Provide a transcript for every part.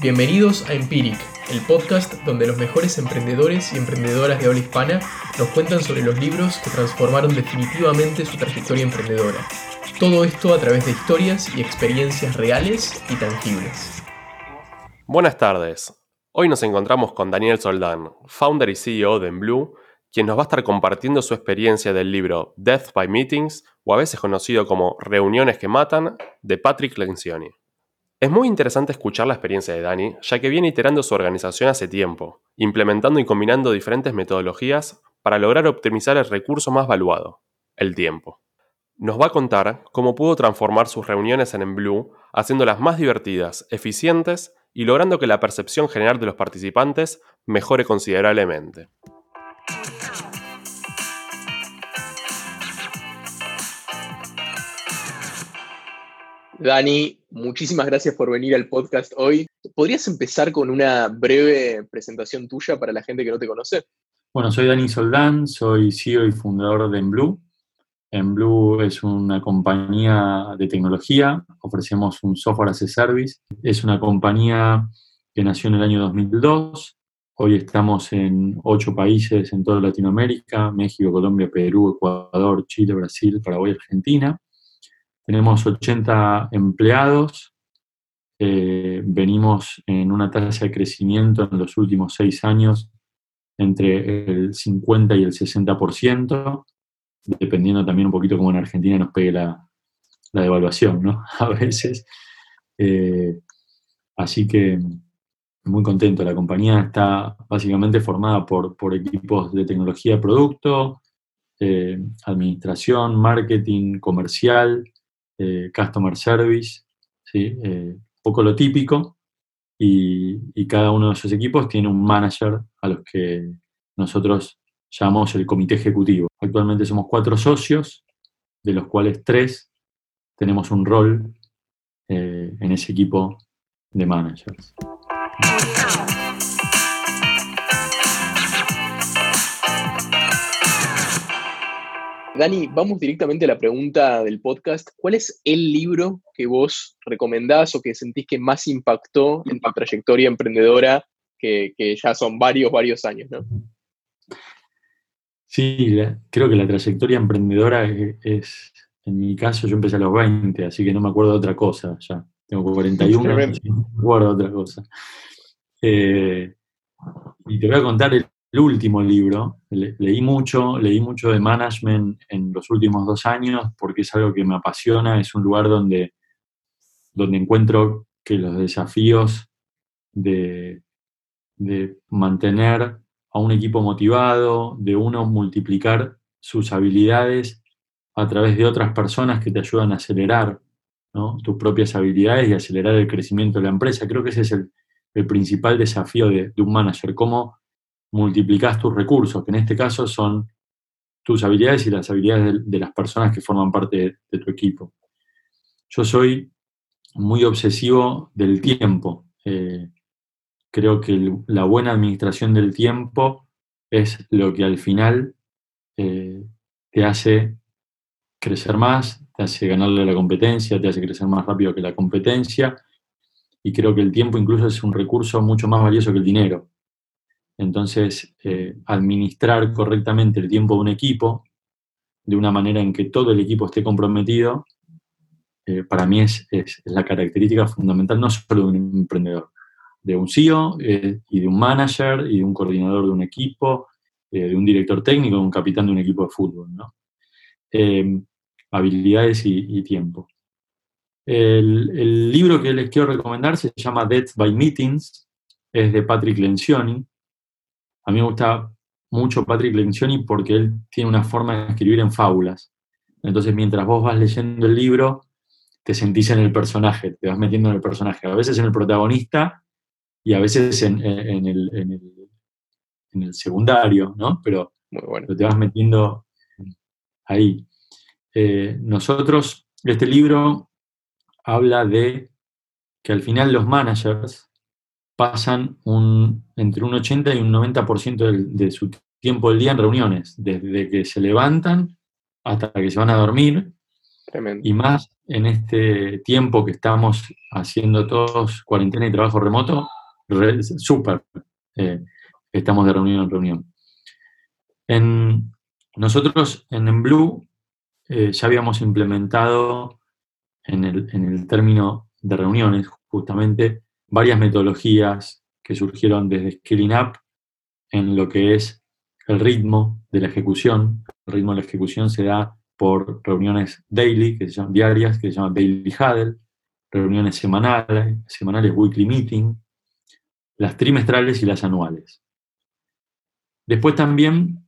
Bienvenidos a Empiric, el podcast donde los mejores emprendedores y emprendedoras de habla hispana nos cuentan sobre los libros que transformaron definitivamente su trayectoria emprendedora. Todo esto a través de historias y experiencias reales y tangibles. Buenas tardes. Hoy nos encontramos con Daniel Soldán, founder y CEO de Enblue, quien nos va a estar compartiendo su experiencia del libro Death by Meetings, o a veces conocido como Reuniones que Matan, de Patrick Lencioni. Es muy interesante escuchar la experiencia de Dani, ya que viene iterando su organización hace tiempo, implementando y combinando diferentes metodologías para lograr optimizar el recurso más valuado, el tiempo. Nos va a contar cómo pudo transformar sus reuniones en Blue, haciéndolas más divertidas, eficientes y logrando que la percepción general de los participantes mejore considerablemente. Dani, muchísimas gracias por venir al podcast hoy. ¿Podrías empezar con una breve presentación tuya para la gente que no te conoce? Bueno, soy Dani Soldán, soy CEO y fundador de Enblue. Enblue es una compañía de tecnología, ofrecemos un software as a service. Es una compañía que nació en el año 2002. Hoy estamos en ocho países en toda Latinoamérica, México, Colombia, Perú, Ecuador, Chile, Brasil, Paraguay, Argentina. Tenemos 80 empleados, eh, venimos en una tasa de crecimiento en los últimos seis años entre el 50 y el 60%, dependiendo también un poquito cómo en Argentina nos pegue la, devaluación, ¿no? A veces. Eh, así que muy contento. La compañía está básicamente formada por, equipos de tecnología de producto, eh, administración, marketing, comercial, eh, customer service, ¿sí? Eh, poco lo típico, y, cada uno de esos equipos tiene un manager a los que nosotros llamamos el comité ejecutivo. Actualmente somos cuatro socios, de los cuales tres tenemos un rol eh, en ese equipo de managers. Dani, vamos directamente a la pregunta del podcast. ¿Cuál es el libro que vos recomendás o que sentís que más impactó en tu trayectoria emprendedora, que, ya son varios, varios años, ¿no? Sí, creo que la trayectoria emprendedora es, en mi caso, yo empecé a los 20, así que no me acuerdo de otra cosa ya. Tengo 41, no me acuerdo de otra cosa. Eh, y te voy a contar el el último libro. leí mucho, leí mucho de management en los últimos dos años porque es algo que me apasiona, es un lugar donde, donde encuentro que los desafíos de, de mantener a un equipo motivado, de uno multiplicar sus habilidades a través de otras personas que te ayudan a acelerar tus propias habilidades y acelerar el crecimiento de la empresa. Creo que ese es el, principal desafío de, de un manager, cómo multiplicas tus recursos, que en este caso son tus habilidades y las habilidades de, las personas que forman parte de, tu equipo. Yo soy muy obsesivo del tiempo. Eh, creo que la buena administración del tiempo es lo que al final eh, te hace crecer más, te hace ganarle la competencia, te hace crecer más rápido que la competencia. Y creo que el tiempo incluso es un recurso mucho más valioso que el dinero. Entonces, eh, administrar correctamente el tiempo de un equipo, de una manera en que todo el equipo esté comprometido, eh, para mí es, la característica fundamental no solo de un emprendedor, de un CEO eh, y de un manager y de un coordinador de un equipo, de un director técnico, de un capitán de un equipo de fútbol. habilidades y, tiempo. El, el, libro que les quiero recomendar se llama Death by Meetings, es de Patrick Lencioni, a mí me gusta mucho Patrick Lencioni porque él tiene una forma de escribir en fábulas. Entonces, mientras vos vas leyendo el libro, te sentís en el personaje, te vas metiendo en el personaje. A veces en el protagonista y a veces en, el, secundario, ¿no? Pero, te vas metiendo ahí. Eh, nosotros, este libro habla de que al final los managers pasan un, entre un 80 y un 90% de, su tiempo del día en reuniones, desde que se levantan hasta que se van a dormir. Y más en este tiempo que estamos haciendo todos cuarentena y trabajo remoto, súper. Eh, estamos de reunión en reunión. En, nosotros en, Blue eh, ya habíamos implementado en el, término de reuniones justamente varias metodologías que surgieron desde Scaling Up en lo que es el ritmo de la ejecución. El ritmo de la ejecución se da por reuniones daily, que se llaman diarias, que se llaman daily huddle, reuniones semanales, semanales weekly meeting, las trimestrales y las anuales. Después también,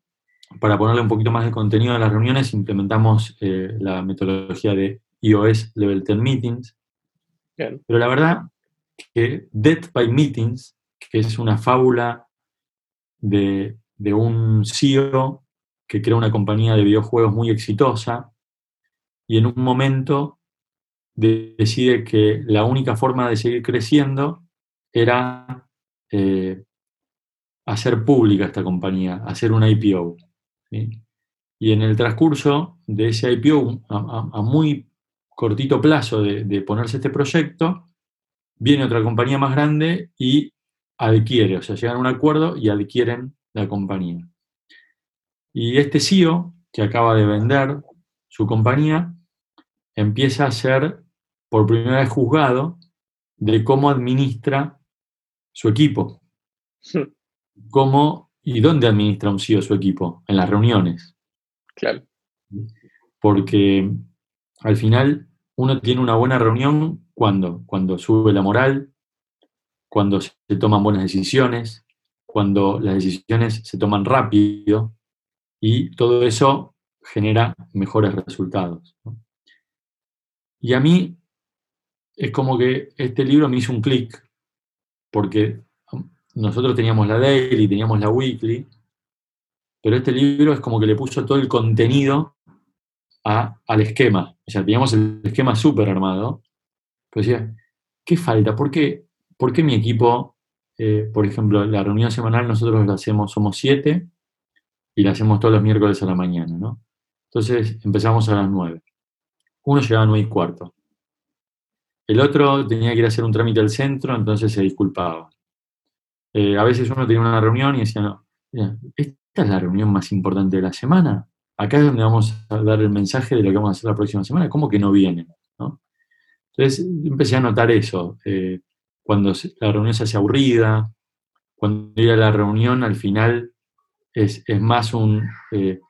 para ponerle un poquito más de contenido a las reuniones, implementamos eh, la metodología de iOS Level 10 Meetings. Pero la verdad que Death by Meetings, que es una fábula de, de un CEO que crea una compañía de videojuegos muy exitosa y en un momento decide que la única forma de seguir creciendo era eh, hacer pública esta compañía, hacer una IPO. Y en el transcurso de ese IPO, a, muy cortito plazo de, de, ponerse este proyecto, viene otra compañía más grande y adquiere, o sea, llegan a un acuerdo y adquieren la compañía. Y este CEO, que acaba de vender su compañía, empieza a ser por primera vez juzgado de cómo administra su equipo. Cómo y dónde administra un CEO su equipo, en las reuniones. Claro. Porque al final uno tiene una buena reunión cuando, cuando sube la moral, cuando se toman buenas decisiones, cuando las decisiones se toman rápido, y todo eso genera mejores resultados. Y a mí es como que este libro me hizo un clic, porque nosotros teníamos la daily, teníamos la weekly, pero este libro es como que le puso todo el contenido al esquema. O sea, teníamos el esquema súper armado, pero decía, ¿qué falta? ¿Por qué, por qué mi equipo, eh, por ejemplo, la reunión semanal nosotros la hacemos, somos siete, y la hacemos todos los miércoles a la mañana, ¿no? Entonces empezamos a las 9. Uno llegaba a 9 y cuarto. El otro tenía que ir a hacer un trámite al centro, entonces se disculpaba. Eh, a veces uno tenía una reunión y decía, no, esta es la reunión más importante de la semana. Acá es donde vamos a dar el mensaje de lo que vamos a hacer la próxima semana. ¿Cómo que no viene? Entonces empecé a notar eso. Eh, cuando la reunión se hace aburrida, cuando ir a la reunión al final es, más un, eh,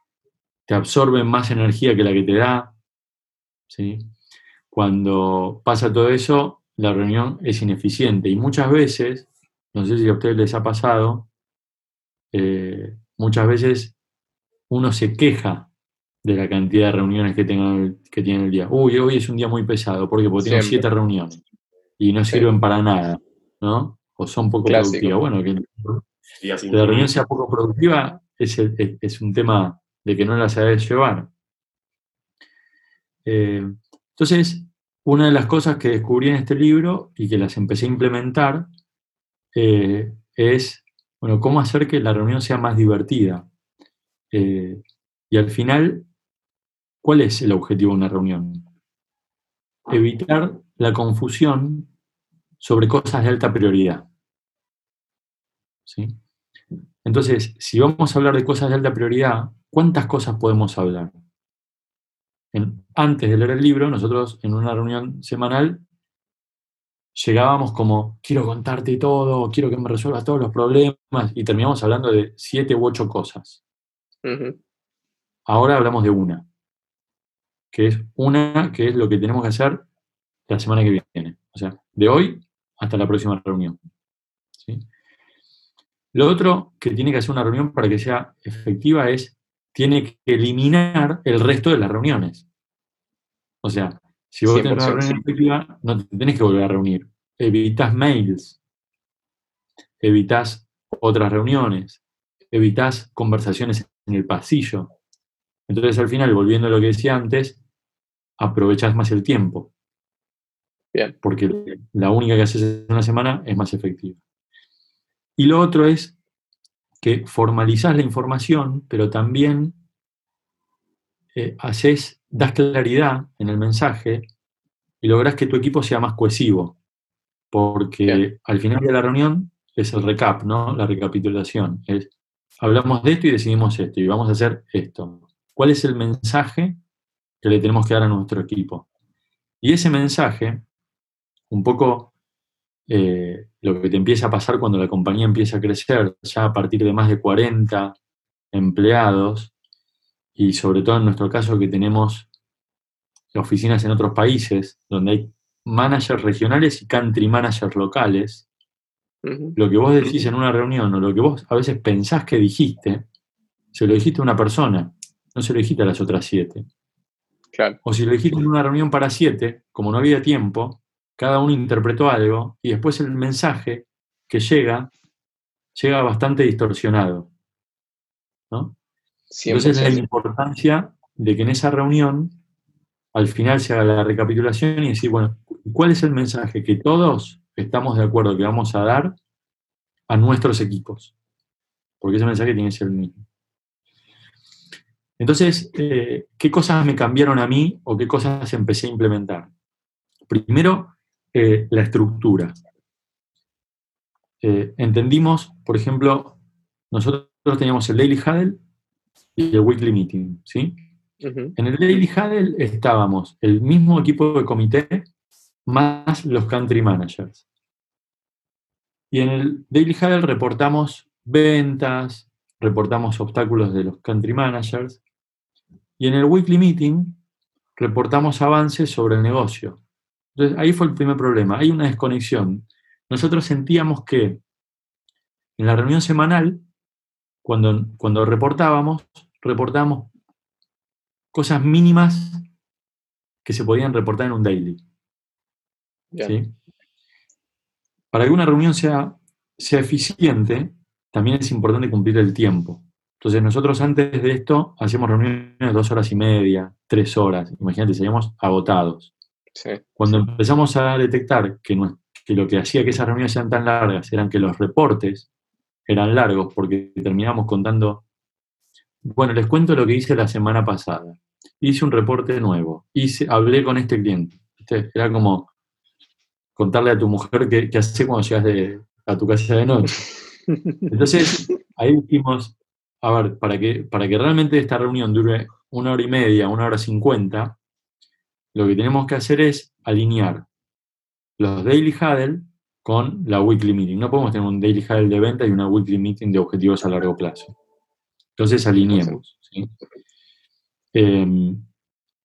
te absorbe más energía que la que te da. ¿sí? Cuando pasa todo eso, la reunión es ineficiente. Y muchas veces, no sé si a ustedes les ha pasado, eh, muchas veces uno se queja de la cantidad de reuniones que, tengan, que tiene el día. Uy, hoy es un día muy pesado, ¿por qué? Porque tengo siete reuniones y no sirven para nada, ¿no? O son poco productivas. Bueno, que la reunión sea poco productiva es, un tema de que no la sabes llevar. Eh, entonces, una de las cosas que descubrí en este libro y que las empecé a implementar eh, es, bueno, cómo hacer que la reunión sea más divertida. Eh, y al final, ¿cuál es el objetivo de una reunión? Evitar la confusión sobre cosas de alta prioridad. ¿Sí? Entonces, si vamos a hablar de cosas de alta prioridad, ¿cuántas cosas podemos hablar? antes de leer el libro, nosotros en una reunión semanal llegábamos como, quiero contarte todo, quiero que me resuelvas todos los problemas, y terminamos hablando de siete u ocho cosas. Ahora hablamos de una, que es una, que es lo que tenemos que hacer la semana que viene. O sea, de hoy hasta la próxima reunión. ¿sí? Lo otro que tiene que hacer una reunión para que sea efectiva es, tiene que eliminar el resto de las reuniones. O sea, si vos tenés una reunión efectiva, no te tenés que volver a reunir. Evitas mails, evitas otras reuniones, evitas conversaciones en el pasillo. Entonces, al final, volviendo a lo que decía antes, aprovechás más el tiempo. Bien. Porque la única que haces en una semana es más efectiva. Y lo otro es que formalizás la información, pero también eh, haces das claridad en el mensaje y logras que tu equipo sea más cohesivo. Porque al final de la reunión es el recap, ¿no? La recapitulación. Es, hablamos de esto y decidimos esto y vamos a hacer esto. ¿Cuál es el mensaje que le tenemos que dar a nuestro equipo? Y ese mensaje, un poco eh, lo que te empieza a pasar cuando la compañía empieza a crecer, ya a partir de más de 40 empleados, y sobre todo en nuestro caso que tenemos oficinas en otros países, donde hay managers regionales y country managers locales, lo que vos decís en una reunión o lo que vos a veces pensás que dijiste, se lo dijiste a una persona, no se lo dijiste a las otras siete. O si lo dijiste en una reunión para siete, como no había tiempo, cada uno interpretó algo y después el mensaje que llega, llega bastante distorsionado. ¿no? Entonces la importancia de que en esa reunión al final se haga la recapitulación y decir, bueno, ¿cuál es el mensaje que todos estamos de acuerdo que vamos a dar a nuestros equipos? Porque ese mensaje tiene que ser el mismo. Entonces, eh, ¿qué cosas me cambiaron a mí o qué cosas empecé a implementar? Primero, eh, la estructura. Eh, entendimos, por ejemplo, nosotros teníamos el Daily Huddle y el Weekly Meeting, ¿sí? En el Daily Huddle estábamos el mismo equipo de comité más los country managers. Y en el Daily Huddle reportamos ventas, reportamos obstáculos de los country managers. Y en el Weekly Meeting reportamos avances sobre el negocio. Entonces ahí fue el primer problema. Hay una desconexión. Nosotros sentíamos que en la reunión semanal, cuando, cuando reportábamos, reportábamos cosas mínimas que se podían reportar en un daily. Para que una reunión sea, sea eficiente, también es importante cumplir el tiempo. Entonces nosotros antes de esto hacíamos reuniones de dos horas y media, tres horas. Imagínate, seríamos agotados. Cuando empezamos a detectar que, que lo que hacía que esas reuniones sean tan largas eran que los reportes eran largos porque terminábamos contando bueno, les cuento lo que hice la semana pasada. Hice un reporte nuevo. Hice, hablé con este cliente. Era como contarle a tu mujer qué, hace cuando llegas a tu casa de noche. Entonces, ahí dijimos, a ver, para que, para que realmente esta reunión dure una hora y media, una hora cincuenta, lo que tenemos que hacer es alinear los daily huddle con la weekly meeting. No podemos tener un daily huddle de venta y una weekly meeting de objetivos a largo plazo. Entonces alineemos. Em,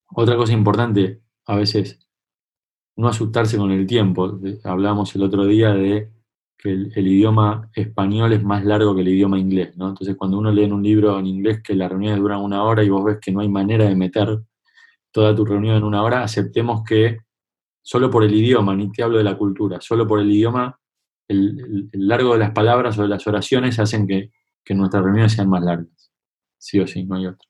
otra cosa importante, a veces, no asustarse con el tiempo. Hablábamos el otro día de que el, idioma español es más largo que el idioma inglés, ¿no? Entonces, cuando uno lee en un libro en inglés que las reuniones duran una hora y vos ves que no hay manera de meter toda tu reunión en una hora, aceptemos que solo por el idioma, ni te hablo de la cultura, solo por el idioma, el, largo de las palabras o de las oraciones hacen que, que nuestras reuniones sean más largas sí o sí, no hay otro.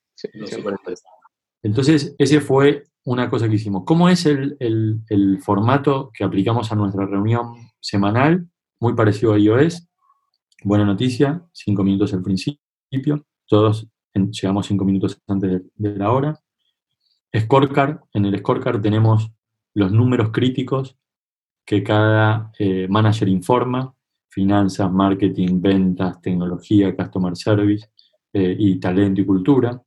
Entonces, ese fue una cosa que hicimos. ¿Cómo es el, formato que aplicamos a nuestra reunión semanal? Muy parecido a iOS. Buena noticia, cinco minutos al principio. Todos llegamos cinco minutos antes de, la hora. Scorecard. En el scorecard tenemos los números críticos que cada eh, manager informa. Finanzas, marketing, ventas, tecnología, customer service eh, y talento y cultura.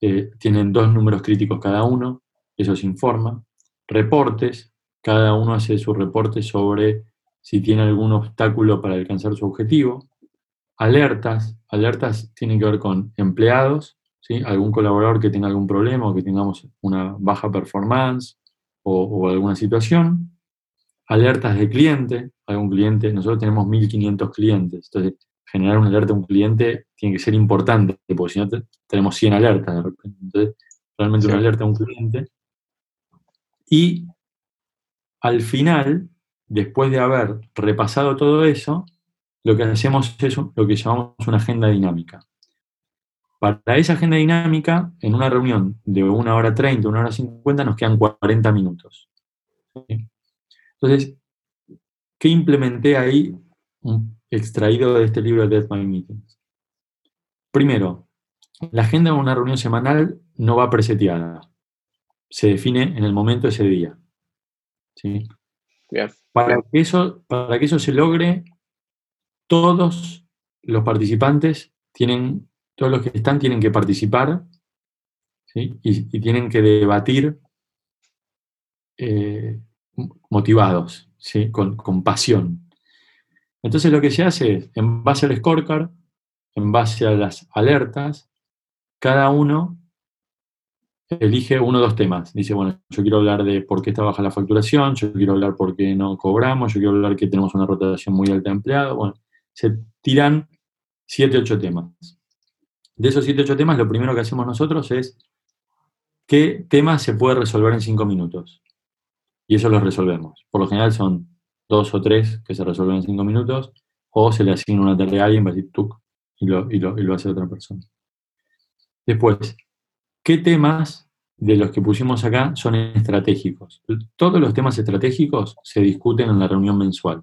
Eh, tienen dos números críticos cada uno, eso se informa. Reportes, cada uno hace su reporte sobre si tiene algún obstáculo para alcanzar su objetivo. Alertas, alertas tienen que ver con empleados, ¿sí? algún colaborador que tenga algún problema o que tengamos una baja performance o, o alguna situación. Alertas de cliente, algún cliente, nosotros tenemos 1500 clientes, entonces generar una alerta a un cliente tiene que ser importante, porque si no tenemos 100 alertas de repente. Entonces, realmente una alerta a un cliente. Y al final, después de haber repasado todo eso, lo que hacemos es lo que llamamos una agenda dinámica. Para esa agenda dinámica, en una reunión de una hora 30, una hora 50, nos quedan 40 minutos. Entonces, ¿qué implementé ahí? extraído de este libro de Death by Meetings. Primero, la agenda de una reunión semanal no va preseteada. se define en el momento de ese día. ¿sí? Para, que eso, para que eso se logre, todos los participantes tienen, todos los que están tienen que participar y, tienen que debatir eh, motivados, ¿sí? con, con pasión. Entonces lo que se hace es, en base al scorecard, en base a las alertas, cada uno elige uno o dos temas. Dice, bueno, yo quiero hablar de por qué está baja la facturación, yo quiero hablar por qué no cobramos, yo quiero hablar que tenemos una rotación muy alta de empleados. Bueno, se tiran siete, ocho temas. De esos siete, ocho temas, lo primero que hacemos nosotros es qué tema se puede resolver en cinco minutos. Y eso lo resolvemos. Por lo general son dos o tres que se resuelven en cinco minutos, o se le asigna una tarea a alguien, va a decir, y lo, y lo hace otra persona. Después, ¿Qué temas de los que pusimos acá son estratégicos? Todos los temas estratégicos se discuten en la reunión mensual,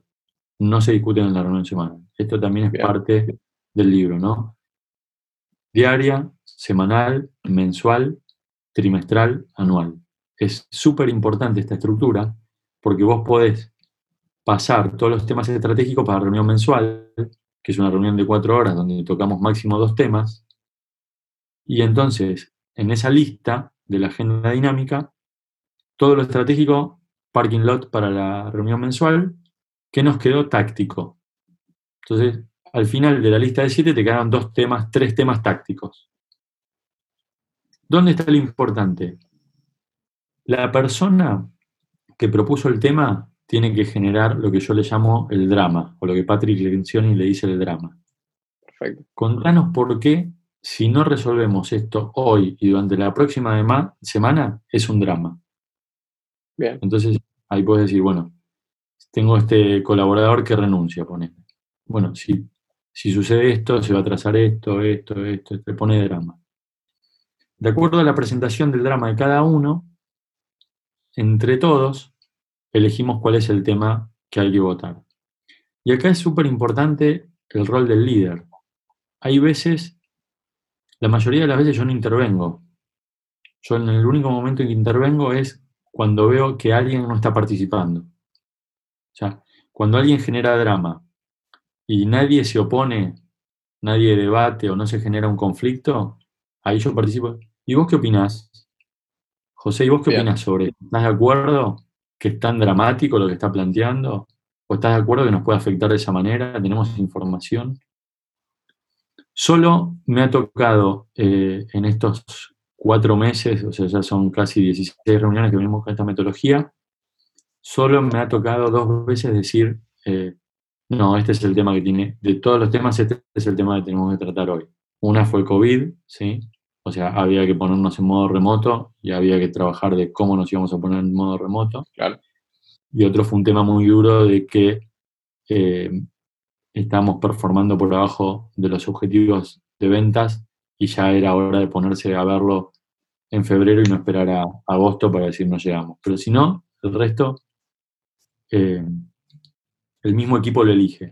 no se discuten en la reunión semanal. Esto también es parte del libro, ¿no? Diaria, semanal, mensual, trimestral, anual. Es súper importante esta estructura porque vos podés pasar todos los temas estratégicos para la reunión mensual, que es una reunión de cuatro horas donde tocamos máximo dos temas, y entonces en esa lista de la agenda dinámica todo lo estratégico, parking lot para la reunión mensual, que nos quedó táctico. Entonces, al final de la lista de siete te quedan dos temas, tres temas tácticos. ¿Dónde está lo importante? La persona que propuso el tema tiene que generar lo que yo le llamo el drama, o lo que Patrick Lencioni le dice el drama. Perfecto. Contanos por qué si no resolvemos esto hoy y durante la próxima semana, es un drama. Bien. Entonces, ahí puedes decir, bueno, tengo este colaborador que renuncia, pone. Bueno, si, si sucede esto, se va a trazar esto, esto, esto, te pone drama. De acuerdo a la presentación del drama de cada uno, entre todos, elegimos cuál es el tema que hay que votar. Y acá es súper importante el rol del líder. Hay veces la mayoría de las veces yo no intervengo. Yo en el único momento en que intervengo es cuando veo que alguien no está participando. O sea, cuando alguien genera drama y nadie se opone, nadie debate o no se genera un conflicto, ahí yo participo. ¿Y vos qué opinás? José, ¿y vos qué opinás sobre esto? ¿Estás de acuerdo que es tan dramático lo que está planteando? ¿O estás de acuerdo que nos puede afectar de esa manera? ¿Tenemos información? Solo me ha tocado eh, en estos cuatro meses, o sea, ya son casi 16 reuniones que venimos con esta metodología, solo me ha tocado dos veces decir, eh, no, este es el tema que tiene, de todos los temas, este es el tema que tenemos que tratar hoy. Una fue COVID, ¿sí? O sea, había que ponernos en modo remoto y había que trabajar de cómo nos íbamos a poner en modo remoto. Claro. Y otro fue un tema muy duro de que eh, estábamos performando por abajo de los objetivos de ventas y ya era hora de ponerse a verlo en febrero y no esperar a, agosto para decir no llegamos. Pero si no, el resto, eh, el mismo equipo lo elige.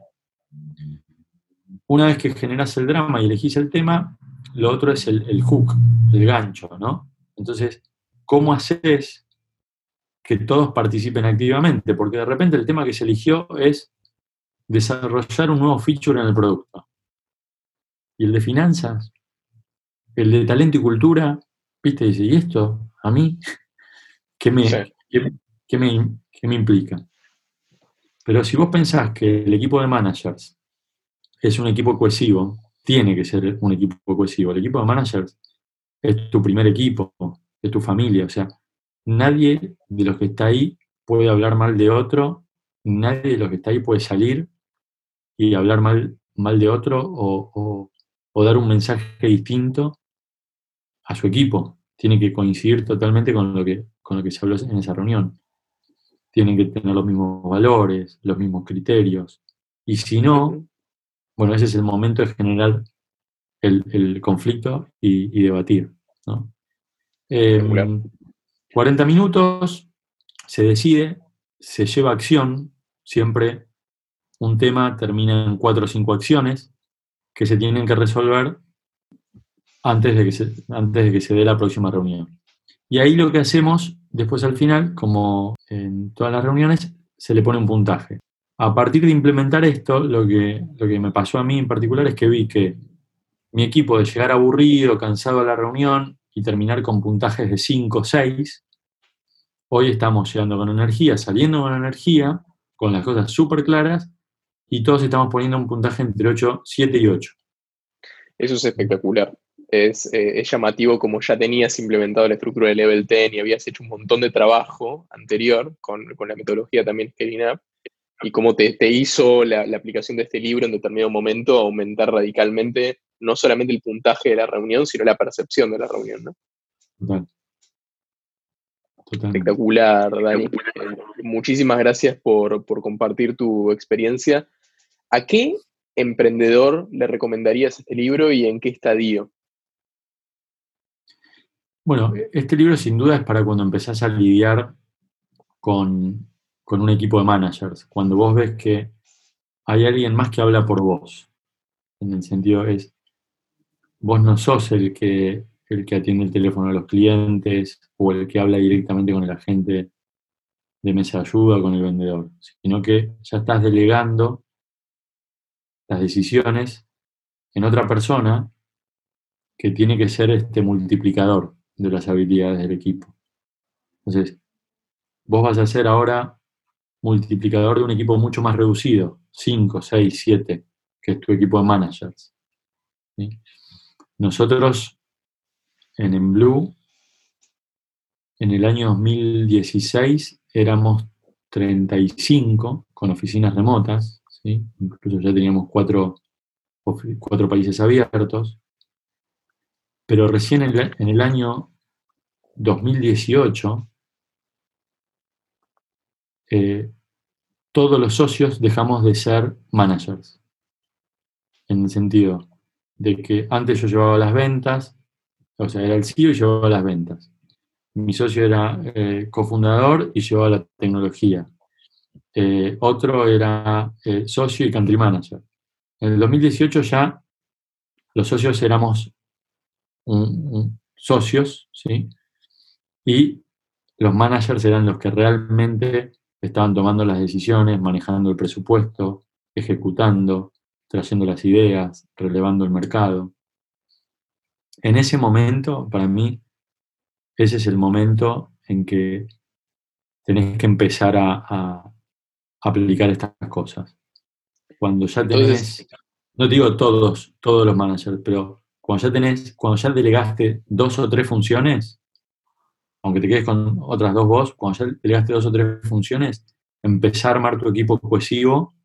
Una vez que generas el drama y elegís el tema, lo otro es el, el hook, el gancho, ¿no? Entonces, ¿cómo haces que todos participen activamente? Porque de repente el tema que se eligió es desarrollar un nuevo feature en el producto. Y el de finanzas, el de talento y cultura, viste, dice, ¿y esto a mí? ¿Qué me, me, me implica? Pero si vos pensás que el equipo de managers es un equipo cohesivo, tiene que ser un equipo cohesivo. El equipo de managers es tu primer equipo, es tu familia. O sea, nadie de los que está ahí puede hablar mal de otro, nadie de los que está ahí puede salir y hablar mal, mal de otro o, dar un mensaje distinto a su equipo. Tiene que coincidir totalmente con lo que, con lo que se habló en esa reunión. Tienen que tener los mismos valores, los mismos criterios. Y si no, bueno, ese es el momento de generar el, conflicto y, debatir. 40 em, minutos, se decide, se lleva acción, siempre un tema termina en cuatro o cinco acciones que se tienen que resolver antes de que se, antes de que se dé la próxima reunión. Y ahí lo que hacemos, después al final, como en todas las reuniones, se le pone un puntaje. A partir de implementar esto, lo que, lo que me pasó a mí en particular es que vi que mi equipo de llegar aburrido, cansado a la reunión y terminar con puntajes de 5 o 6, hoy estamos llegando con energía, saliendo con energía, con las cosas súper claras, y todos estamos poniendo un puntaje entre 8, 7 y 8. Eso es espectacular. Es, eh, llamativo como ya tenías implementado la estructura de Level 10 y habías hecho un montón de trabajo anterior con, la metodología también Scaling Up, y cómo te, hizo la, aplicación de este libro en determinado momento aumentar radicalmente no solamente el puntaje de la reunión, sino la percepción de la reunión, ¿no? Total. Espectacular, Dani. Eh, muchísimas gracias por, compartir tu experiencia. ¿A qué emprendedor le recomendarías este libro y en qué estadio? Bueno, este libro sin duda es para cuando empezás a lidiar con, con un equipo de managers, cuando vos ves que hay alguien más que habla por vos. En el sentido es, vos no sos el que, el que atiende el teléfono a los clientes o el que habla directamente con el agente de mesa de ayuda con el vendedor, sino que ya estás delegando las decisiones en otra persona que tiene que ser este multiplicador de las habilidades del equipo. Entonces, vos vas a ser ahora multiplicador de un equipo mucho más reducido, 5, 6, 7, que es tu equipo de managers. Nosotros en En en el año 2016 éramos 35 con oficinas remotas, incluso ya teníamos cuatro, cuatro países abiertos, pero recién en el año 2018 eh, todos los socios dejamos de ser managers, en el sentido de que antes yo llevaba las ventas, o sea, era el CEO y llevaba las ventas. Mi socio era eh, cofundador y llevaba la tecnología. Eh, otro era eh, socio y country manager. En el 2018 ya los socios éramos socios, ¿sí? Y los managers eran los que realmente estaban tomando las decisiones, manejando el presupuesto, ejecutando, trayendo las ideas, relevando el mercado. En ese momento, para mí, ese es el momento en que tenés que empezar a, aplicar estas cosas. Cuando ya tenés, no digo todos, todos los managers, pero cuando ya tenés, cuando ya delegaste dos o tres funciones, aunque te quedes con otras dos vos, cuando ya delegaste dos o tres funciones, empezar a armar tu equipo cohesivo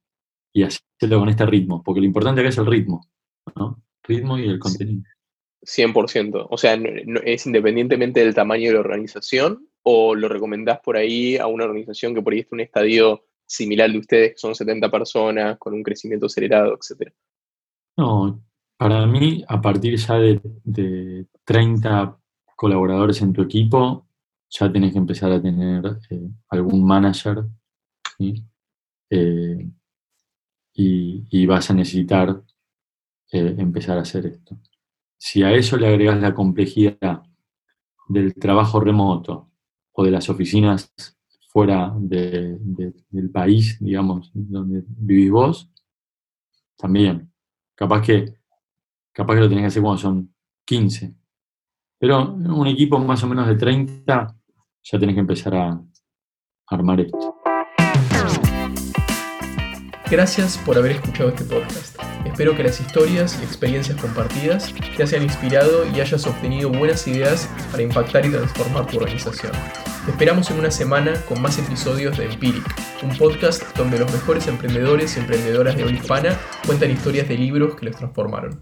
y hacerlo con este ritmo, porque lo importante acá es el ritmo, ¿no? Ritmo y el contenido. 100%. O sea, ¿es independientemente del tamaño de la organización o lo recomendás por ahí a una organización que por ahí está en un estadio similar de ustedes, que son 70 personas, con un crecimiento acelerado, etcétera? No, para mí, a partir ya de, 30 colaboradores en tu equipo, ya tenés que empezar a tener eh, algún manager. Eh, y, vas a necesitar eh, empezar a hacer esto. Si a eso le agregas la complejidad del trabajo remoto o de las oficinas fuera del país, digamos, donde vivís vos, también. Capaz que, capaz que lo tenés que hacer cuando son 15. Pero un equipo más o menos de 30, ya tenés que empezar a armar esto. Gracias por haber escuchado este podcast. Espero que las historias y experiencias compartidas te hayan inspirado y hayas obtenido buenas ideas para impactar y transformar tu organización. Te esperamos en una semana con más episodios de Empiric, un podcast donde los mejores emprendedores y emprendedoras de habla hispana cuentan historias de libros que los transformaron.